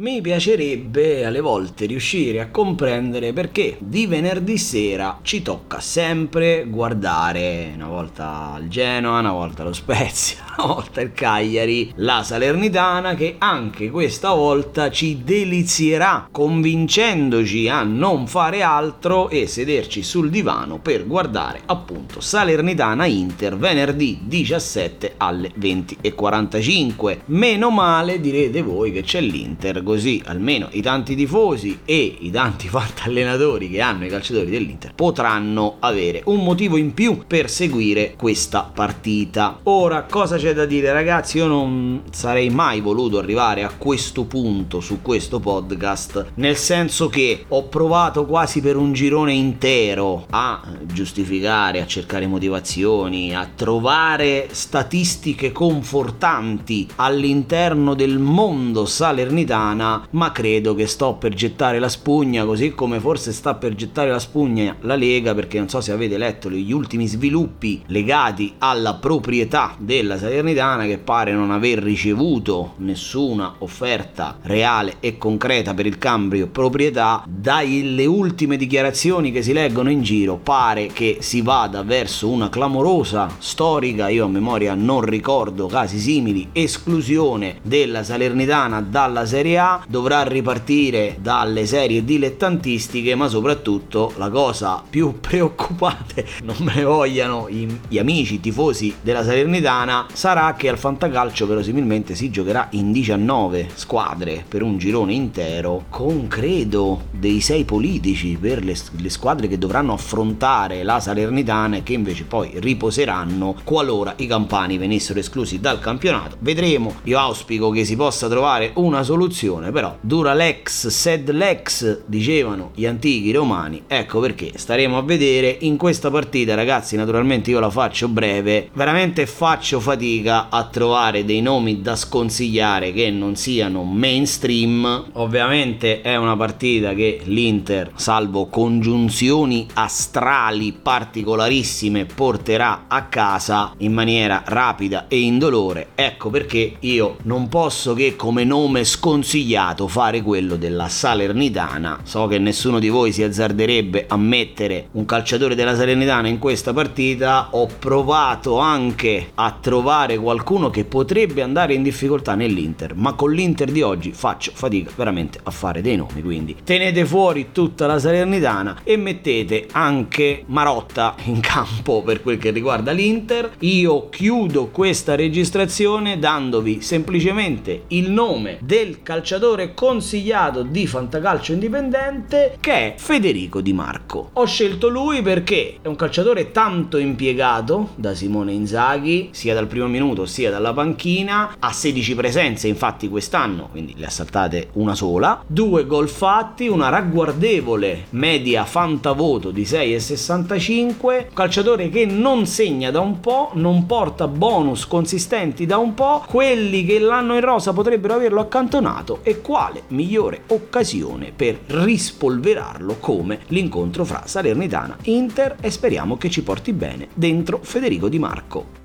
mi piacerebbe alle volte riuscire a comprendere perché di venerdì sera ci tocca sempre guardare una volta il Genoa, una volta lo Spezia, una volta il Cagliari, la Salernitana che anche questa volta ci delizierà convincendoci a non fare altro e sederci sul divano per guardare appunto Salernitana Inter venerdì 17 alle 20.45. Meno male direte voi che c'è l'Inter, così almeno i tanti tifosi e i tanti fantallenatori che hanno i calciatori dell'Inter potranno avere un motivo in più per seguire questa partita. Ora, cosa c'è da dire ragazzi? Io non sarei mai voluto arrivare a questo punto su questo podcast, nel senso che ho provato quasi per un girone intero a giustificare, a cercare motivazioni, a trovare statistiche confortanti all'interno del mondo salernitana, ma credo che sto per gettare la spugna, così come forse sta per gettare la spugna la Lega, perché non so se avete letto gli ultimi sviluppi legati alla proprietà della Salernitana che pare non aver ricevuto nessuna offerta reale e concreta per il cambio proprietà. Dalle ultime dichiarazioni che si leggono in giro pare che si vada verso una clamorosa storica, io a memoria non ricordo casi simili, esclusione della Salernitana dalla Serie A, dovrà ripartire dalle serie dilettantistiche, ma soprattutto la cosa più preoccupante, non me ne vogliano gli amici, tifosi della Salernitana, sarà che al fantacalcio verosimilmente si giocherà in 19 squadre per un girone intero, con credo dei sei politici per le, le squadre che dovranno affrontare la Salernitana e che invece poi riposeranno qualora i campani venissero esclusi dal campionato. Vedremo, io auspico che si possa trovare una soluzione, però dura l'ex sed l'ex, dicevano gli antichi romani, ecco perché staremo a vedere in questa partita ragazzi, naturalmente io la faccio breve, veramente faccio fatica a trovare dei nomi da sconsigliare che non siano mainstream, ovviamente è una partita che l'Inter, salvo congiunzioni astrali particolarissime, porterà a casa in maniera rapida e indolore. Ecco perché io non posso che come nome sconsigliato fare quello della Salernitana. So che nessuno di voi si azzarderebbe a mettere un calciatore della Salernitana in questa partita. Ho provato anche a trovare qualcuno che potrebbe andare in difficoltà nell'Inter, ma con l'Inter di oggi faccio fatica veramente a fare dei nomi. Quindi tenete fuori tutta la Salernitana e mettete anche Marotta in campo per quel che riguarda l'Inter. Io chiudo questa registrazione dandovi semplicemente il nome del calciatore consigliato di Fantacalcio Indipendente che è Federico Di Marco. Ho scelto lui perché è un calciatore tanto impiegato da Simone Inzaghi, sia dal primo minuto sia dalla panchina, ha 16 presenze infatti quest'anno, quindi le ha saltate una sola, due gol fatti, una ragguardevole media fantavoto di 6,65, calciatore che non segna da un po', non porta bonus consistenti da un po', quelli che l'hanno in rosa potrebbero averlo accantonato e quale migliore occasione per rispolverarlo come l'incontro fra Salernitana Inter e speriamo che ci porti bene dentro Federico Di Marco.